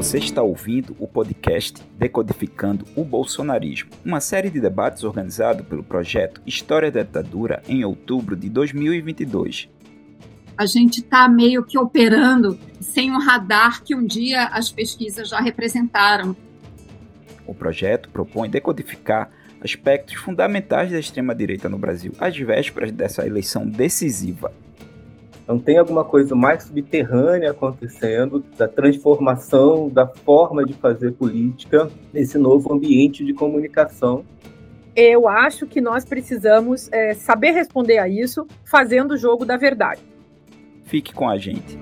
Você está ouvindo o podcast Decodificando o Bolsonarismo, uma série de debates organizado pelo projeto História da Ditadura em outubro de 2022. A gente está meio que operando sem o radar que um dia as pesquisas já representaram. O projeto propõe decodificar aspectos fundamentais da extrema-direita no Brasil às vésperas dessa eleição decisiva. Então tem alguma coisa mais subterrânea acontecendo da transformação da forma de fazer política nesse novo ambiente de comunicação. Eu acho que nós precisamos é, saber responder a isso fazendo o jogo da verdade. Fique com a gente.